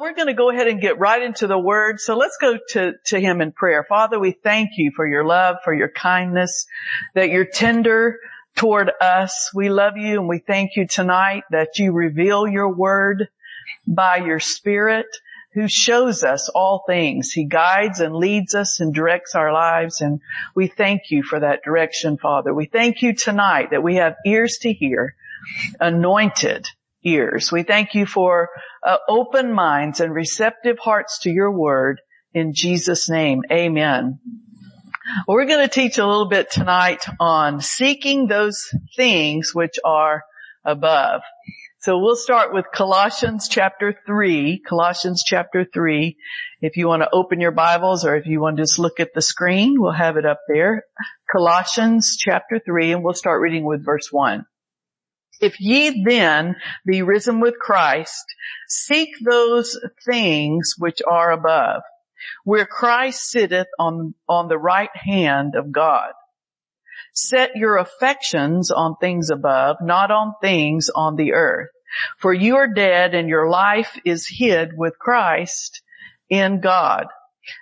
We're going to go ahead and get right into the word. So let's go to, to him in prayer. Father, we thank you for your love, for your kindness, that you're tender toward us. We love you and we thank you tonight that you reveal your word by your spirit who shows us all things. He guides and leads us and directs our lives and we thank you for that direction, Father. We thank you tonight that we have ears to hear, anointed ears. We thank you for uh, open minds and receptive hearts to your word in Jesus name. Amen. Well, we're going to teach a little bit tonight on seeking those things which are above. So we'll start with Colossians chapter 3, Colossians chapter 3. If you want to open your Bibles or if you want to just look at the screen, we'll have it up there. Colossians chapter 3 and we'll start reading with verse 1. If ye then be risen with Christ, seek those things which are above, where Christ sitteth on, on the right hand of God. Set your affections on things above, not on things on the earth. For you are dead and your life is hid with Christ in God.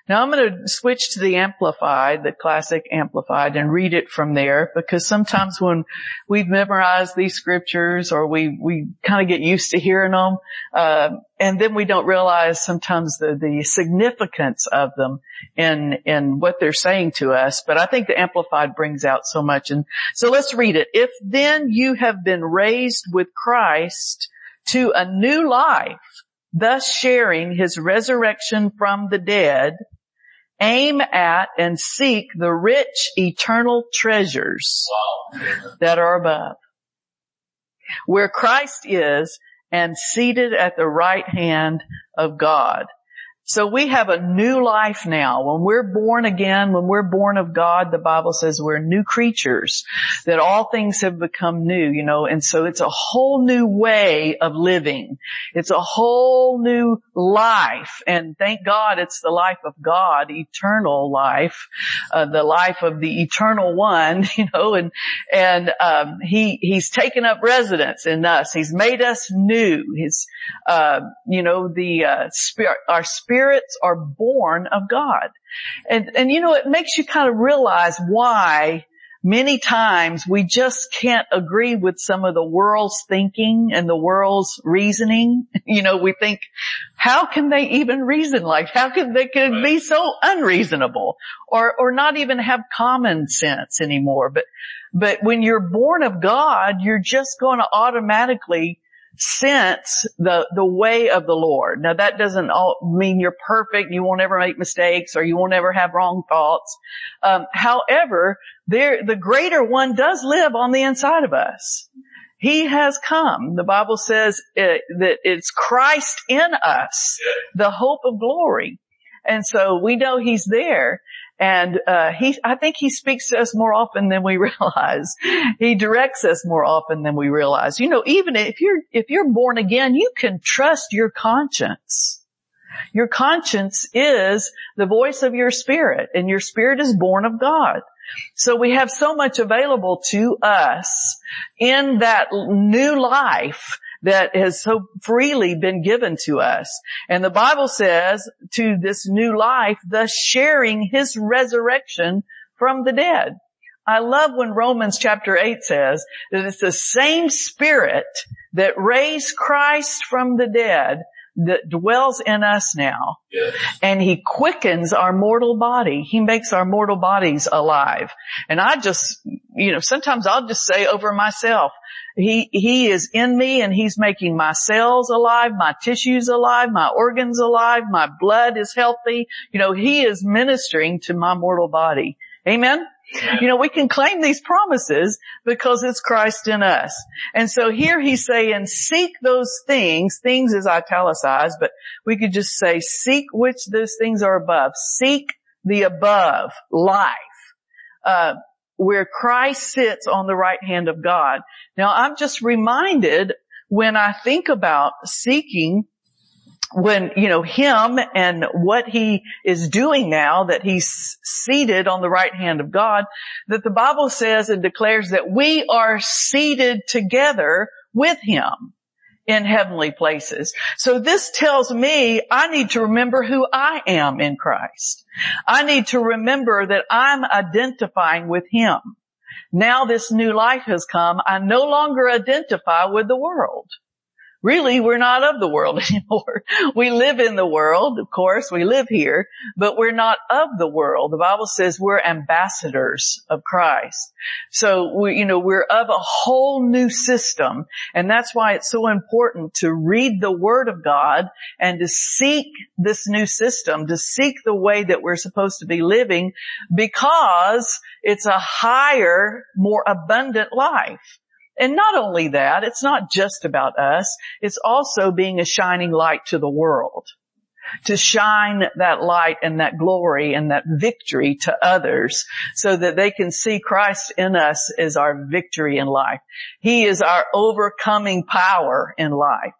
Now I'm going to switch to the Amplified, the classic Amplified and read it from there because sometimes when we've memorized these scriptures or we, we kind of get used to hearing them, uh, and then we don't realize sometimes the, the significance of them in, in what they're saying to us. But I think the Amplified brings out so much. And so let's read it. If then you have been raised with Christ to a new life, thus sharing his resurrection from the dead, aim at and seek the rich eternal treasures that are above, where Christ is and seated at the right hand of God. So we have a new life now. When we're born again, when we're born of God, the Bible says we're new creatures, that all things have become new, you know, and so it's a whole new way of living. It's a whole new life. And thank God it's the life of God, eternal life, uh, the life of the eternal one, you know, and, and, um, he, he's taken up residence in us. He's made us new. His, uh, you know, the, uh, spirit, our spirit spirits are born of God. And, and you know, it makes you kind of realize why many times we just can't agree with some of the world's thinking and the world's reasoning. You know, we think, how can they even reason like, how can they can be so unreasonable or, or not even have common sense anymore? But, but when you're born of God, you're just going to automatically sense the, the way of the Lord. Now that doesn't all mean you're perfect, you won't ever make mistakes, or you won't ever have wrong thoughts. Um, however, there, the greater one does live on the inside of us. He has come. The Bible says it, that it's Christ in us, the hope of glory. And so we know He's there. And, uh, he, I think he speaks to us more often than we realize. He directs us more often than we realize. You know, even if you're, if you're born again, you can trust your conscience. Your conscience is the voice of your spirit and your spirit is born of God. So we have so much available to us in that new life that has so freely been given to us. And the Bible says to this new life, thus sharing his resurrection from the dead. I love when Romans chapter 8 says that it's the same spirit that raised Christ from the dead that dwells in us now. Yes. And he quickens our mortal body. He makes our mortal bodies alive. And I just, you know, sometimes I'll just say over myself, he, he is in me and he's making my cells alive, my tissues alive, my organs alive, my blood is healthy. You know, he is ministering to my mortal body. Amen? You know, we can claim these promises because it's Christ in us. And so here he's saying, seek those things, things is italicized, but we could just say, seek which those things are above. Seek the above life. Uh, where Christ sits on the right hand of God. Now I'm just reminded when I think about seeking when, you know, him and what he is doing now that he's seated on the right hand of God, that the Bible says and declares that we are seated together with him in heavenly places. So this tells me I need to remember who I am in Christ. I need to remember that I'm identifying with Him. Now this new life has come. I no longer identify with the world really we're not of the world anymore. we live in the world, of course, we live here, but we're not of the world. The Bible says we're ambassadors of Christ. So we, you know, we're of a whole new system and that's why it's so important to read the word of God and to seek this new system, to seek the way that we're supposed to be living because it's a higher, more abundant life. And not only that, it's not just about us, it's also being a shining light to the world. To shine that light and that glory and that victory to others so that they can see Christ in us as our victory in life. He is our overcoming power in life.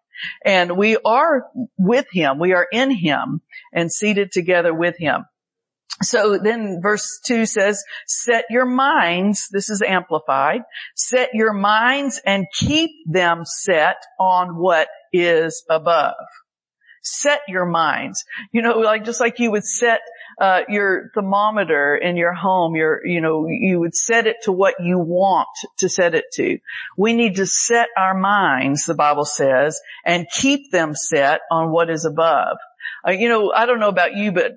And we are with Him. We are in Him and seated together with Him. So then verse two says, set your minds, this is amplified, set your minds and keep them set on what is above. Set your minds. You know, like, just like you would set uh, your thermometer in your home, your, you know, you would set it to what you want to set it to. We need to set our minds, the Bible says, and keep them set on what is above. Uh, you know, I don't know about you, but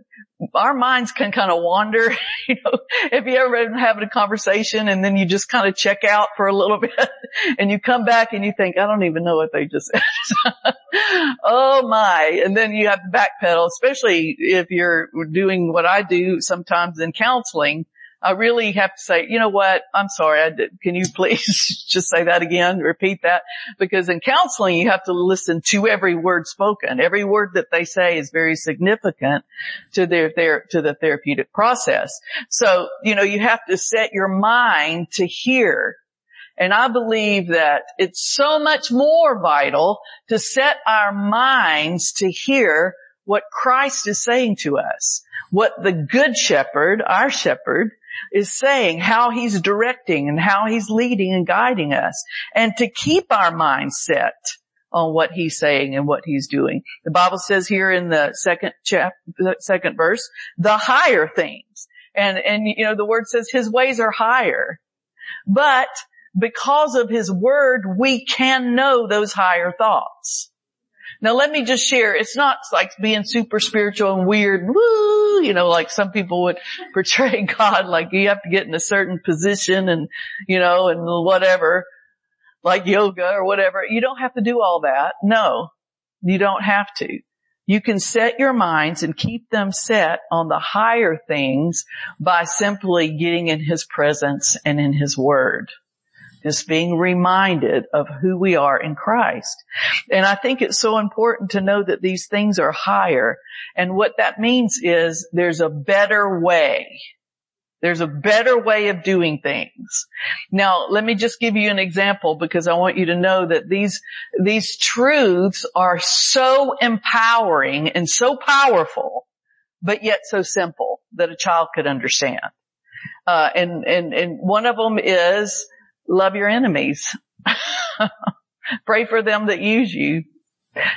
our minds can kind of wander. you know, if you ever been having a conversation and then you just kind of check out for a little bit and you come back and you think, I don't even know what they just said. oh my. And then you have to backpedal, especially if you're doing what I do sometimes in counseling I really have to say, you know what? I'm sorry. I did, can you please just say that again? Repeat that? Because in counseling, you have to listen to every word spoken. Every word that they say is very significant to their, their, to the therapeutic process. So, you know, you have to set your mind to hear. And I believe that it's so much more vital to set our minds to hear what Christ is saying to us. What the good shepherd, our shepherd, is saying how he's directing and how he's leading and guiding us and to keep our mind set on what he's saying and what he's doing. The Bible says here in the second chapter, second verse, the higher things. And, and, you know, the word says his ways are higher, but because of his word, we can know those higher thoughts. Now let me just share, it's not like being super spiritual and weird, woo, you know, like some people would portray God like you have to get in a certain position and, you know, and whatever, like yoga or whatever. You don't have to do all that. No, you don't have to. You can set your minds and keep them set on the higher things by simply getting in His presence and in His Word. Just being reminded of who we are in Christ. And I think it's so important to know that these things are higher. And what that means is there's a better way. There's a better way of doing things. Now, let me just give you an example because I want you to know that these, these truths are so empowering and so powerful, but yet so simple that a child could understand. Uh, and, and, and one of them is love your enemies. Pray for them that use you.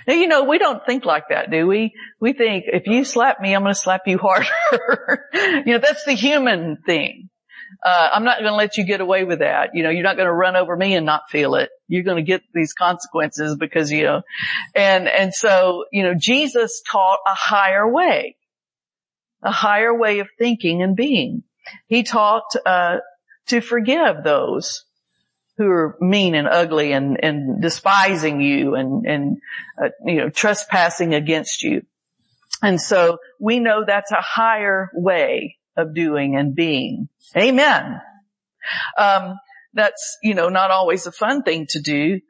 Now, you know, we don't think like that, do we? We think if you slap me, I'm going to slap you harder. you know, that's the human thing. Uh, I'm not going to let you get away with that. You know, you're not going to run over me and not feel it. You're going to get these consequences because, you know, and, and so, you know, Jesus taught a higher way, a higher way of thinking and being. He taught, uh, to forgive those who are mean and ugly and, and despising you and, and, uh, you know, trespassing against you. And so we know that's a higher way of doing and being. Amen. Um, that's, you know, not always a fun thing to do,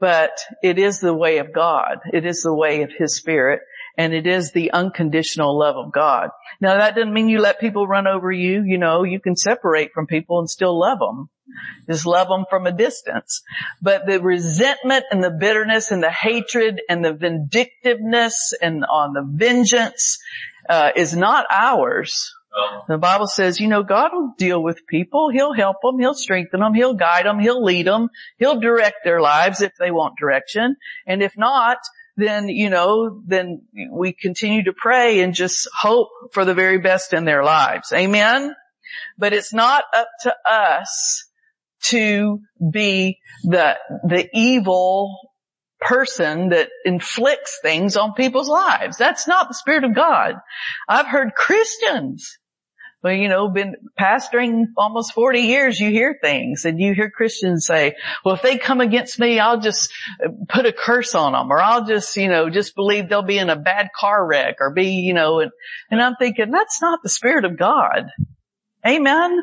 but it is the way of God. It is the way of His Spirit and it is the unconditional love of God. Now that doesn't mean you let people run over you. You know, you can separate from people and still love them. Just love them from a distance. But the resentment and the bitterness and the hatred and the vindictiveness and on the vengeance uh, is not ours. The Bible says, you know, God will deal with people. He'll help them. He'll strengthen them. He'll guide them. He'll lead them. He'll direct their lives if they want direction. And if not, then, you know, then we continue to pray and just hope for the very best in their lives. Amen. But it's not up to us to be the, the evil person that inflicts things on people's lives. That's not the Spirit of God. I've heard Christians well, you know, been pastoring almost 40 years, you hear things and you hear Christians say, well, if they come against me, I'll just put a curse on them or I'll just, you know, just believe they'll be in a bad car wreck or be, you know, and, and I'm thinking that's not the Spirit of God. Amen.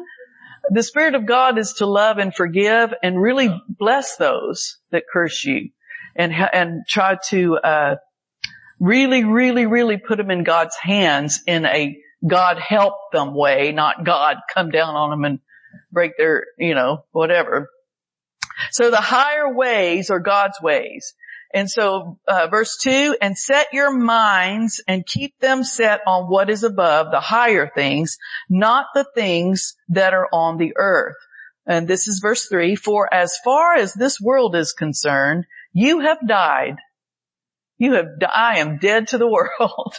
The Spirit of God is to love and forgive and really bless those that curse you and, and try to, uh, really, really, really put them in God's hands in a God help them way, not God come down on them and break their, you know, whatever. So the higher ways are God's ways. And so, uh, verse two, and set your minds and keep them set on what is above, the higher things, not the things that are on the earth. And this is verse three, for as far as this world is concerned, you have died. You have, I am dead to the world.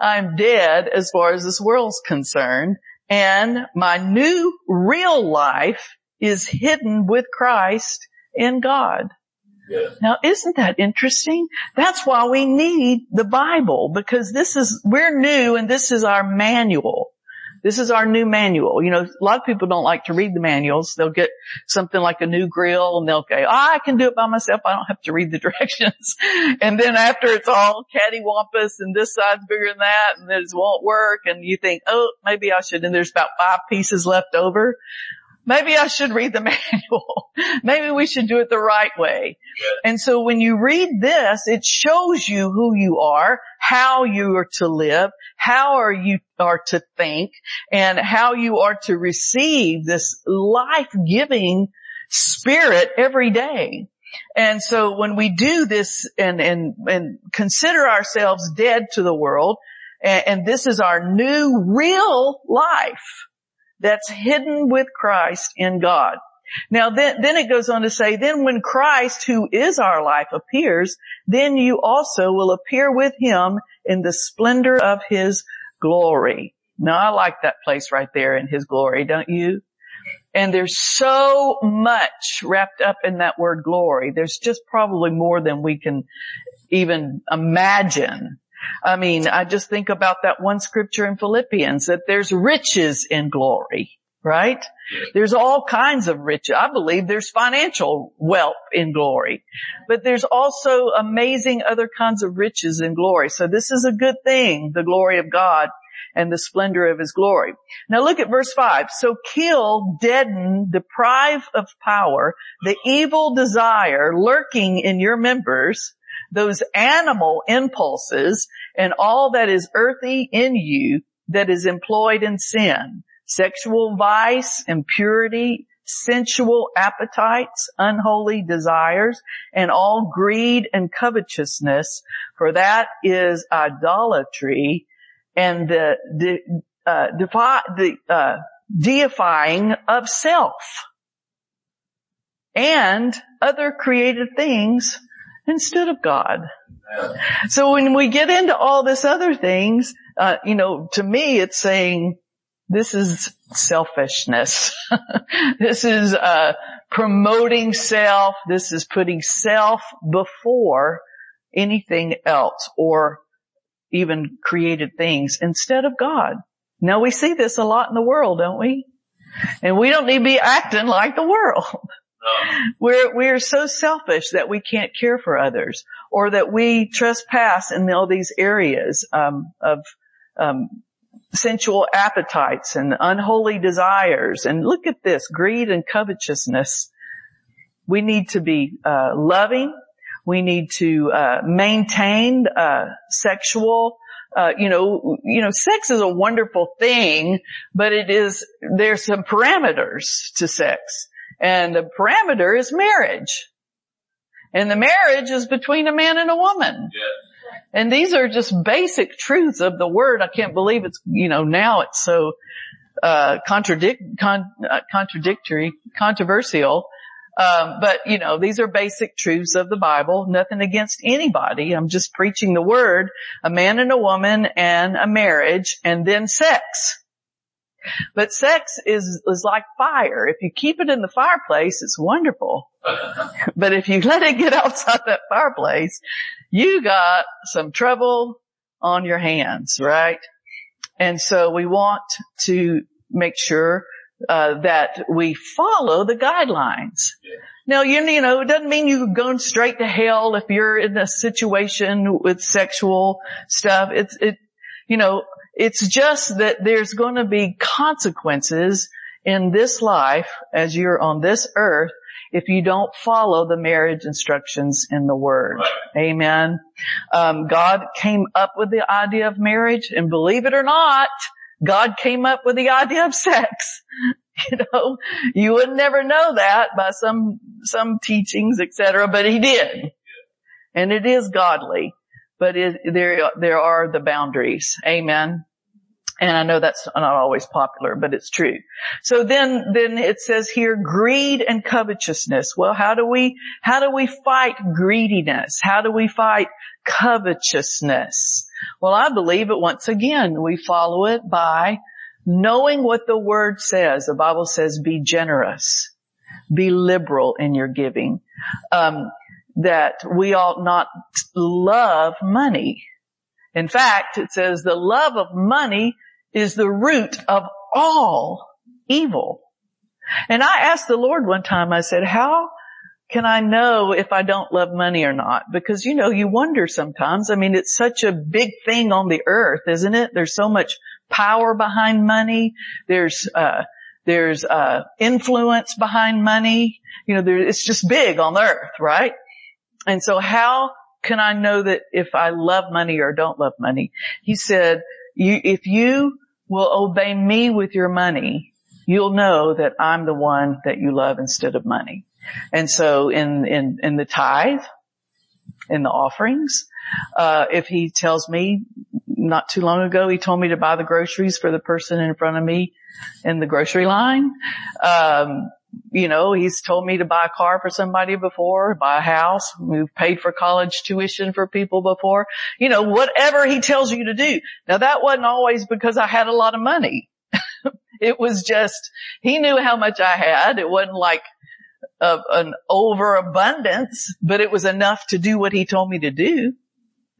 I'm dead as far as this world's concerned and my new real life is hidden with Christ in God. Yes. Now isn't that interesting? That's why we need the Bible because this is, we're new and this is our manual. This is our new manual. You know, a lot of people don't like to read the manuals. They'll get something like a new grill and they'll say, oh, I can do it by myself. I don't have to read the directions. and then after it's all cattywampus and this side's bigger than that and this won't work and you think, oh, maybe I should. And there's about five pieces left over maybe I should read the manual. maybe we should do it the right way. And so when you read this, it shows you who you are, how you are to live, how are you are to think, and how you are to receive this life-giving spirit every day. And so when we do this and, and, and consider ourselves dead to the world, and, and this is our new real life, that's hidden with Christ in God. Now then, then it goes on to say, then when Christ, who is our life, appears, then you also will appear with him in the splendor of his glory. Now I like that place right there in his glory, don't you? And there's so much wrapped up in that word glory. There's just probably more than we can even imagine I mean, I just think about that one scripture in Philippians that there's riches in glory, right? There's all kinds of riches. I believe there's financial wealth in glory, but there's also amazing other kinds of riches in glory. So this is a good thing, the glory of God and the splendor of his glory. Now look at verse five. So kill, deaden, deprive of power, the evil desire lurking in your members, those animal impulses and all that is earthy in you that is employed in sin, sexual vice, impurity, sensual appetites, unholy desires, and all greed and covetousness, for that is idolatry and the, the, uh, defi- the uh, deifying of self. And other created things instead of God. So when we get into all this other things, uh, you know, to me it's saying this is selfishness. this is uh, promoting self. This is putting self before anything else or even created things instead of God. Now we see this a lot in the world, don't we? And we don't need to be acting like the world. We're, we're so selfish that we can't care for others or that we trespass in all these areas, um, of, um, sensual appetites and unholy desires. And look at this, greed and covetousness. We need to be, uh, loving. We need to, uh, maintain, uh, sexual, uh, you know, you know, sex is a wonderful thing, but it is, there's some parameters to sex. And the parameter is marriage. And the marriage is between a man and a woman. Yes. And these are just basic truths of the word. I can't believe it's, you know, now it's so, uh, contradict, con, uh, contradictory, controversial. Um, but you know, these are basic truths of the Bible. Nothing against anybody. I'm just preaching the word, a man and a woman and a marriage and then sex. But sex is, is like fire. If you keep it in the fireplace, it's wonderful. but if you let it get outside that fireplace, you got some trouble on your hands, right? And so we want to make sure uh, that we follow the guidelines. Now, you, you know, it doesn't mean you're going straight to hell if you're in a situation with sexual stuff. It's, it, you know, it's just that there's going to be consequences in this life as you're on this earth if you don't follow the marriage instructions in the word. Amen. Um, God came up with the idea of marriage and believe it or not, God came up with the idea of sex. You know, you would never know that by some, some teachings, etc., but he did. And it is godly, but it, there, there are the boundaries. Amen. And I know that's not always popular, but it's true. So then, then it says here, greed and covetousness. Well, how do we, how do we fight greediness? How do we fight covetousness? Well, I believe it once again, we follow it by knowing what the word says. The Bible says be generous, be liberal in your giving. Um, that we ought not love money. In fact, it says the love of money is the root of all evil. And I asked the Lord one time, I said, how can I know if I don't love money or not? Because you know, you wonder sometimes. I mean, it's such a big thing on the earth, isn't it? There's so much power behind money. There's, uh, there's, uh, influence behind money. You know, there, it's just big on the earth, right? And so how can I know that if I love money or don't love money? He said, you, if you will obey me with your money, you'll know that I'm the one that you love instead of money. And so in, in, in the tithe, in the offerings, uh, if he tells me not too long ago, he told me to buy the groceries for the person in front of me in the grocery line. Um, you know, he's told me to buy a car for somebody before, buy a house. We've paid for college tuition for people before. You know, whatever he tells you to do. Now that wasn't always because I had a lot of money. it was just, he knew how much I had. It wasn't like a, an overabundance, but it was enough to do what he told me to do.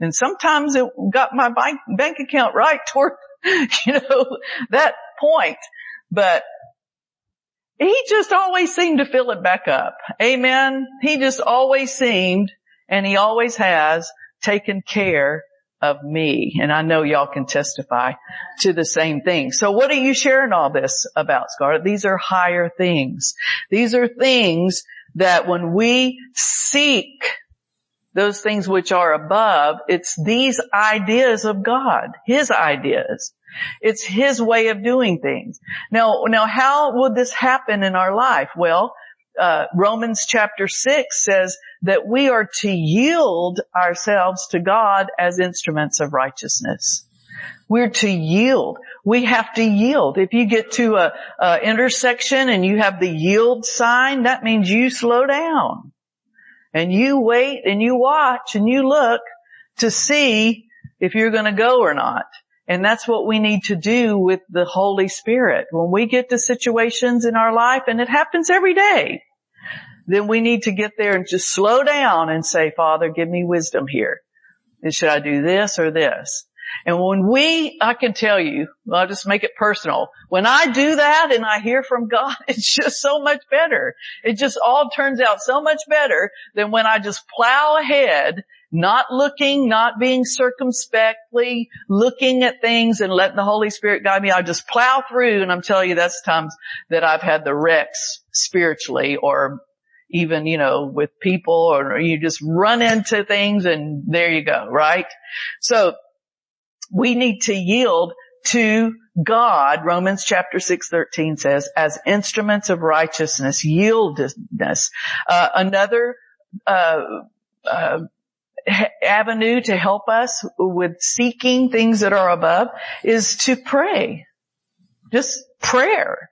And sometimes it got my bank, bank account right toward, you know, that point. But he just always seemed to fill it back up. Amen. He just always seemed, and he always has, taken care of me. And I know y'all can testify to the same thing. So what are you sharing all this about, Scarlett? These are higher things. These are things that when we seek those things which are above, it's these ideas of God, His ideas. It's His way of doing things. Now, now how would this happen in our life? Well, uh, Romans chapter 6 says that we are to yield ourselves to God as instruments of righteousness. We're to yield. We have to yield. If you get to a, a intersection and you have the yield sign, that means you slow down and you wait and you watch and you look to see if you're going to go or not. And that's what we need to do with the Holy Spirit. When we get to situations in our life, and it happens every day, then we need to get there and just slow down and say, Father, give me wisdom here. And should I do this or this? And when we, I can tell you, I'll just make it personal. When I do that and I hear from God, it's just so much better. It just all turns out so much better than when I just plow ahead not looking, not being circumspectly looking at things and letting the Holy Spirit guide me. I just plow through and I'm telling you that's times that I've had the wrecks spiritually or even, you know, with people or you just run into things and there you go, right? So we need to yield to God, Romans chapter 6, 13 says, as instruments of righteousness, yieldedness. Uh, another, uh, uh, avenue to help us with seeking things that are above is to pray. Just prayer.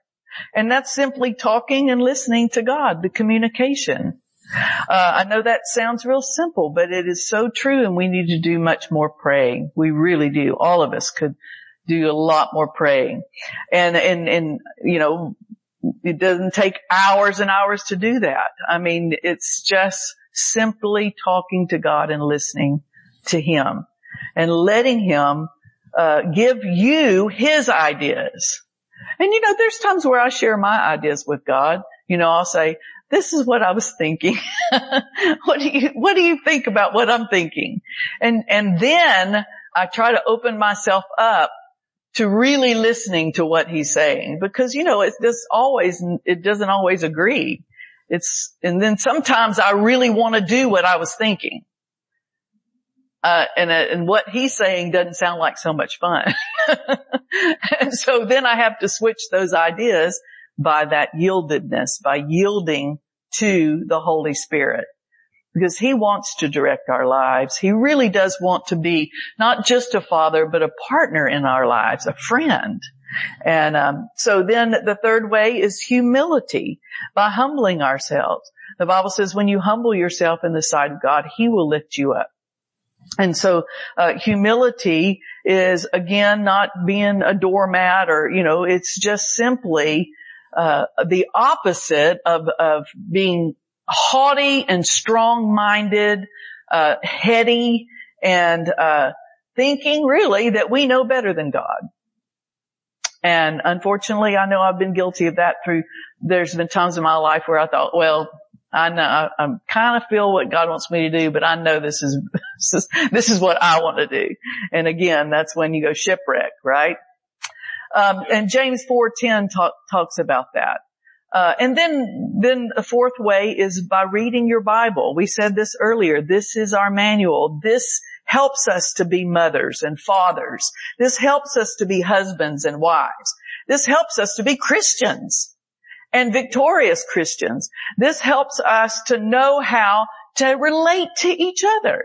And that's simply talking and listening to God, the communication. Uh, I know that sounds real simple, but it is so true and we need to do much more praying. We really do. All of us could do a lot more praying. And, and, and, you know, it doesn't take hours and hours to do that. I mean, it's just simply talking to God and listening to Him and letting Him, uh, give you His ideas. And you know, there's times where I share my ideas with God. You know, I'll say, this is what I was thinking. what do you, what do you think about what I'm thinking? And, and then I try to open myself up to really listening to what he's saying because, you know, it just always, it doesn't always agree. It's, and then sometimes I really want to do what I was thinking. Uh, and, uh, and what he's saying doesn't sound like so much fun. and so then I have to switch those ideas by that yieldedness, by yielding to the Holy Spirit. Because He wants to direct our lives. He really does want to be not just a father, but a partner in our lives, a friend. And um, so then the third way is humility, by humbling ourselves. The Bible says when you humble yourself in the sight of God, He will lift you up. And so uh, humility is again not being a doormat or you know it's just simply uh, the opposite of, of being haughty and strong-minded, uh, heady, and uh, thinking really that we know better than God. And unfortunately, I know I've been guilty of that through. There's been times in my life where I thought, well, I know I, I kind of feel what God wants me to do, but I know this is this is this is what I want to do. And again, that's when you go shipwreck, right? Um, and James 4:10 talk, talks about that. Uh, and then, then a fourth way is by reading your Bible. We said this earlier. This is our manual. This helps us to be mothers and fathers. This helps us to be husbands and wives. This helps us to be Christians and victorious Christians. This helps us to know how to relate to each other.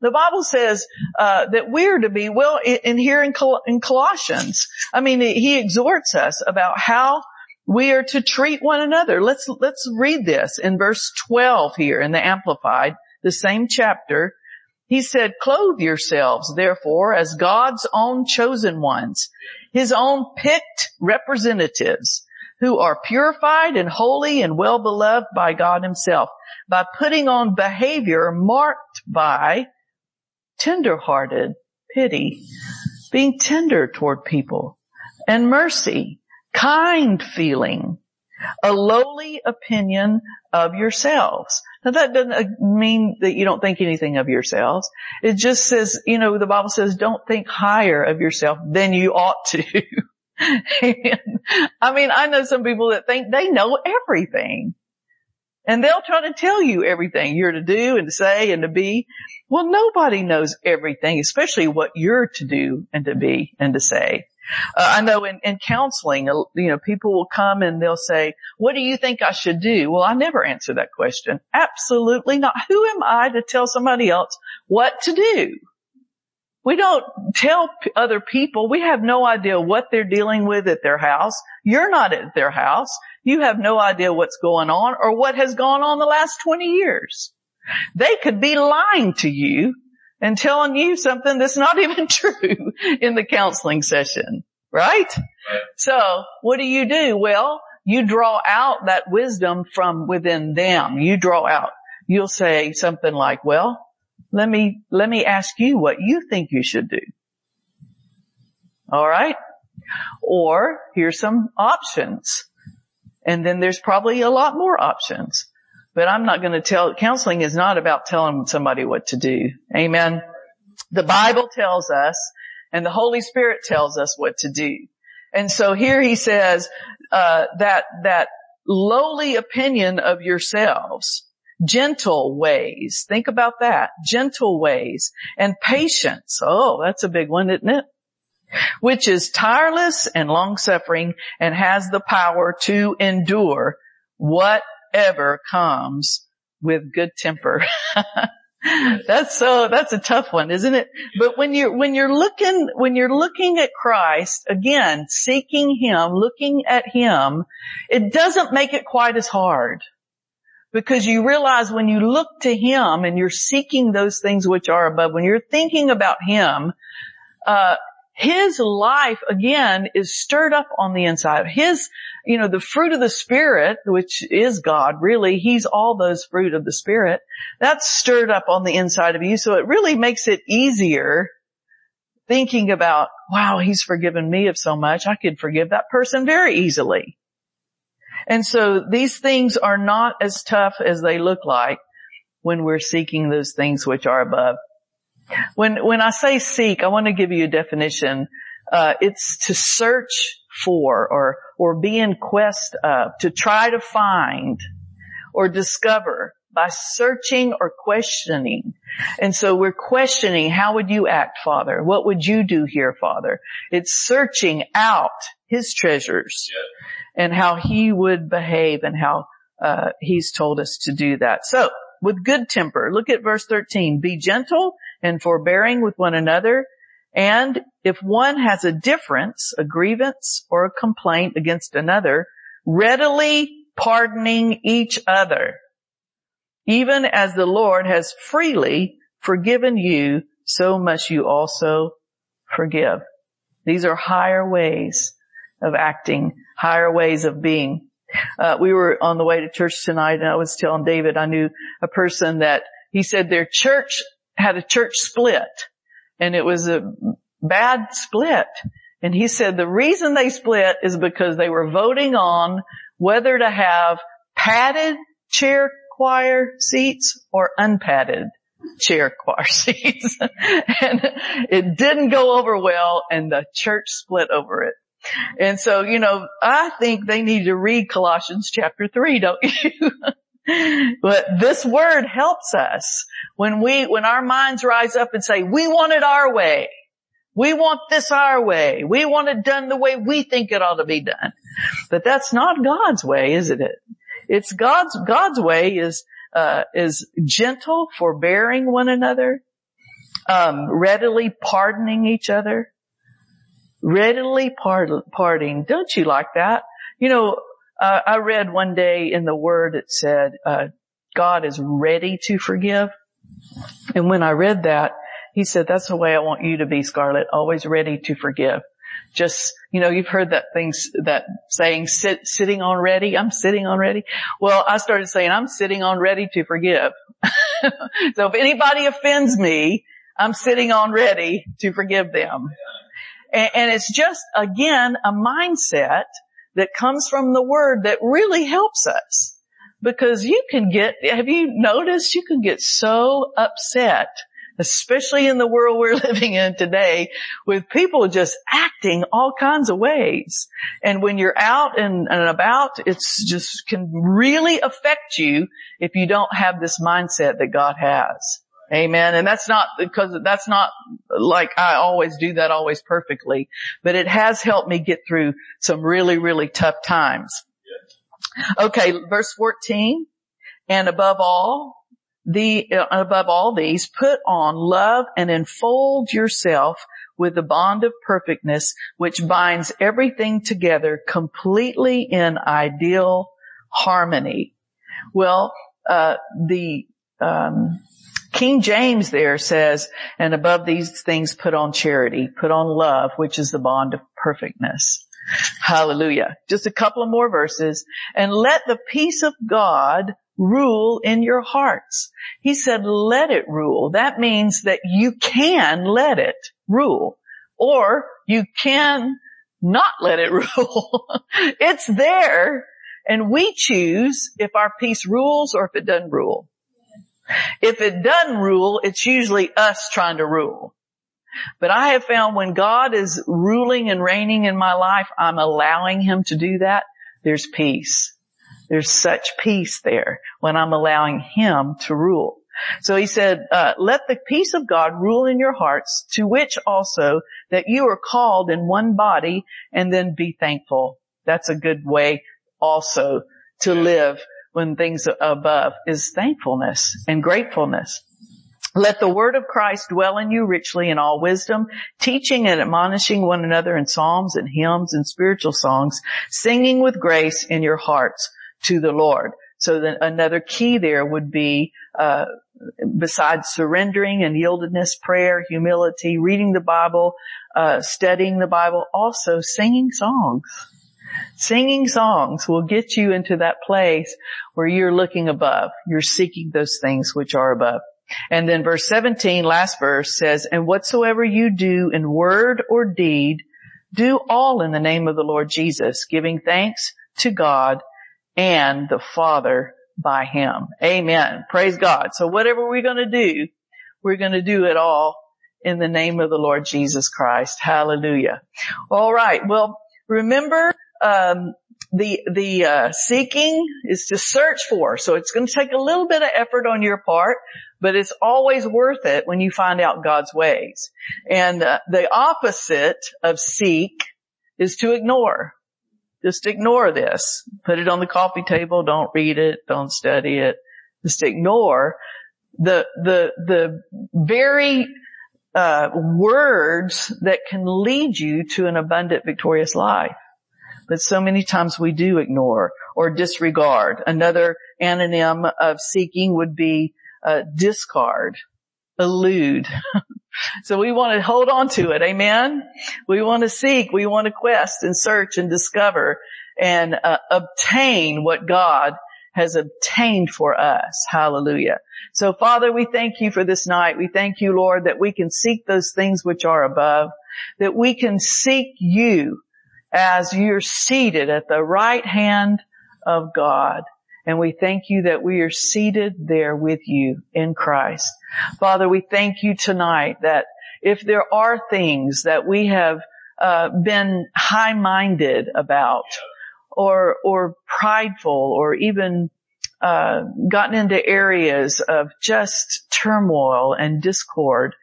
The Bible says uh, that we're to be well in here in, Col- in Colossians. I mean, he exhorts us about how we are to treat one another. Let's let's read this in verse 12 here in the Amplified, the same chapter. He said, "Clothe yourselves, therefore, as God's own chosen ones, His own picked representatives." who are purified and holy and well beloved by God himself by putting on behavior marked by tenderhearted, pity, being tender toward people, and mercy, kind feeling, a lowly opinion of yourselves. Now that doesn't uh, mean that you don't think anything of yourselves. It just says, you know, the Bible says don't think higher of yourself than you ought to. I mean, I know some people that think they know everything. And they'll try to tell you everything you're to do and to say and to be. Well, nobody knows everything, especially what you're to do and to be and to say. Uh, I know in, in counseling, uh, you know, people will come and they'll say, what do you think I should do? Well, I never answer that question. Absolutely not. Who am I to tell somebody else what to do? We don't tell other people. We have no idea what they're dealing with at their house. You're not at their house. You have no idea what's going on or what has gone on the last 20 years. They could be lying to you and telling you something that's not even true in the counseling session, right? So what do you do? Well, you draw out that wisdom from within them. You draw out, you'll say something like, well, let me, let me ask you what you think you should do. All right. Or here's some options. And then there's probably a lot more options. But I'm not going to tell, counseling is not about telling somebody what to do. Amen. The Bible tells us and the Holy Spirit tells us what to do. And so here he says, uh, that, that lowly opinion of yourselves, gentle ways. Think about that. Gentle ways and patience. Oh, that's a big one, isn't it? Which is tireless and long suffering and has the power to endure what ever comes with good temper. that's so, that's a tough one, isn't it? But when you're, when you're looking, when you're looking at Christ, again, seeking Him, looking at Him, it doesn't make it quite as hard. Because you realize when you look to Him and you're seeking those things which are above, when you're thinking about Him, uh, his life again is stirred up on the inside. His, you know, the fruit of the spirit, which is God, really, he's all those fruit of the spirit. That's stirred up on the inside of you. So it really makes it easier thinking about, wow, he's forgiven me of so much. I could forgive that person very easily. And so these things are not as tough as they look like when we're seeking those things which are above. When, when I say seek, I want to give you a definition. Uh, it's to search for or, or be in quest of, to try to find or discover by searching or questioning. And so we're questioning, how would you act, Father? What would you do here, Father? It's searching out His treasures yeah. and how He would behave and how uh, He's told us to do that. So, with good temper, look at verse 13. Be gentle and forbearing with one another. And if one has a difference, a grievance or a complaint against another, readily pardoning each other, even as the Lord has freely forgiven you, so must you also forgive. These are higher ways of acting, higher ways of being. Uh, we were on the way to church tonight and I was telling David I knew a person that he said their church had a church split and it was a bad split. And he said the reason they split is because they were voting on whether to have padded chair choir seats or unpadded chair choir seats. and it didn't go over well and the church split over it. And so, you know, I think they need to read Colossians chapter three, don't you? but this word helps us when we, when our minds rise up and say, we want it our way. We want this our way. We want it done the way we think it ought to be done. But that's not God's way, isn't it? It's God's, God's way is, uh, is gentle, forbearing one another, um, readily pardoning each other, readily pard- parting. Don't you like that? You know, uh, I read one day in the word it said, uh, God is ready to forgive. And when I read that, he said, that's the way I want you to be, Scarlett, always ready to forgive. Just, you know, you've heard that thing, that saying, sit, sitting on ready. I'm sitting on ready. Well, I started saying, I'm sitting on ready to forgive. so if anybody offends me, I'm sitting on ready to forgive them. And, and it's just, again, a mindset that comes from the word that really helps us. Because you can get, have you noticed you can get so upset, especially in the world we're living in today, with people just acting all kinds of ways. And when you're out and, and about, it's just can really affect you if you don't have this mindset that God has. Amen. And that's not because that's not like I always do that always perfectly, but it has helped me get through some really, really tough times. Okay, verse 14. And above all, the, uh, above all these, put on love and enfold yourself with the bond of perfectness, which binds everything together completely in ideal harmony. Well, uh, the, um, King James there says, and above these things put on charity, put on love, which is the bond of perfectness. Hallelujah. Just a couple of more verses. And let the peace of God rule in your hearts. He said, let it rule. That means that you can let it rule. Or you can not let it rule. it's there and we choose if our peace rules or if it doesn't rule. If it doesn't rule, it's usually us trying to rule. But I have found when God is ruling and reigning in my life, I'm allowing Him to do that. There's peace. There's such peace there when I'm allowing Him to rule. So he said, uh, let the peace of God rule in your hearts, to which also that you are called in one body, and then be thankful. That's a good way also to live when things above is thankfulness and gratefulness. Let the word of Christ dwell in you richly in all wisdom, teaching and admonishing one another in psalms and hymns and spiritual songs, singing with grace in your hearts to the Lord. So then another key there would be, uh, besides surrendering and yieldedness, prayer, humility, reading the Bible, uh, studying the Bible, also singing songs. Singing songs will get you into that place where you're looking above. You're seeking those things which are above. And then verse 17, last verse says, and whatsoever you do in word or deed, do all in the name of the Lord Jesus, giving thanks to God and the Father by Him. Amen. Praise God. So whatever we're going to do, we're going to do it all in the name of the Lord Jesus Christ. Hallelujah. All right. Well, remember, um, the the uh, seeking is to search for. So it's going to take a little bit of effort on your part, but it's always worth it when you find out God's ways. And uh, the opposite of seek is to ignore. Just ignore this. Put it on the coffee table. Don't read it. Don't study it. Just ignore the the the very uh, words that can lead you to an abundant, victorious life. But so many times we do ignore or disregard. Another anonym of seeking would be uh, discard, elude. so we want to hold on to it. Amen. We want to seek, we want to quest and search and discover and uh, obtain what God has obtained for us. Hallelujah. So Father, we thank you for this night. We thank you, Lord, that we can seek those things which are above, that we can seek you as you're seated at the right hand of God. And we thank you that we are seated there with you in Christ. Father, we thank you tonight that if there are things that we have uh, been high-minded about or or prideful or even uh, gotten into areas of just turmoil and discord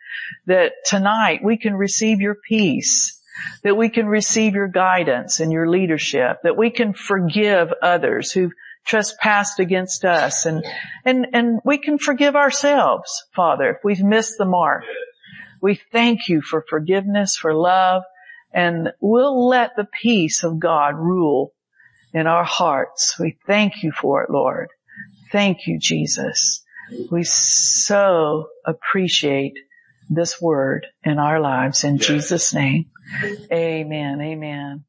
that tonight we can receive your peace that we can receive your guidance and your leadership that we can forgive others who've trespassed against us and, and, and we can forgive ourselves, Father, if we've missed the mark. We thank you for forgiveness, for love, and we'll let the peace of God rule in our hearts. We thank you for it, Lord. Thank you, Jesus. We so appreciate this word in our lives in Jesus name. Amen. Amen.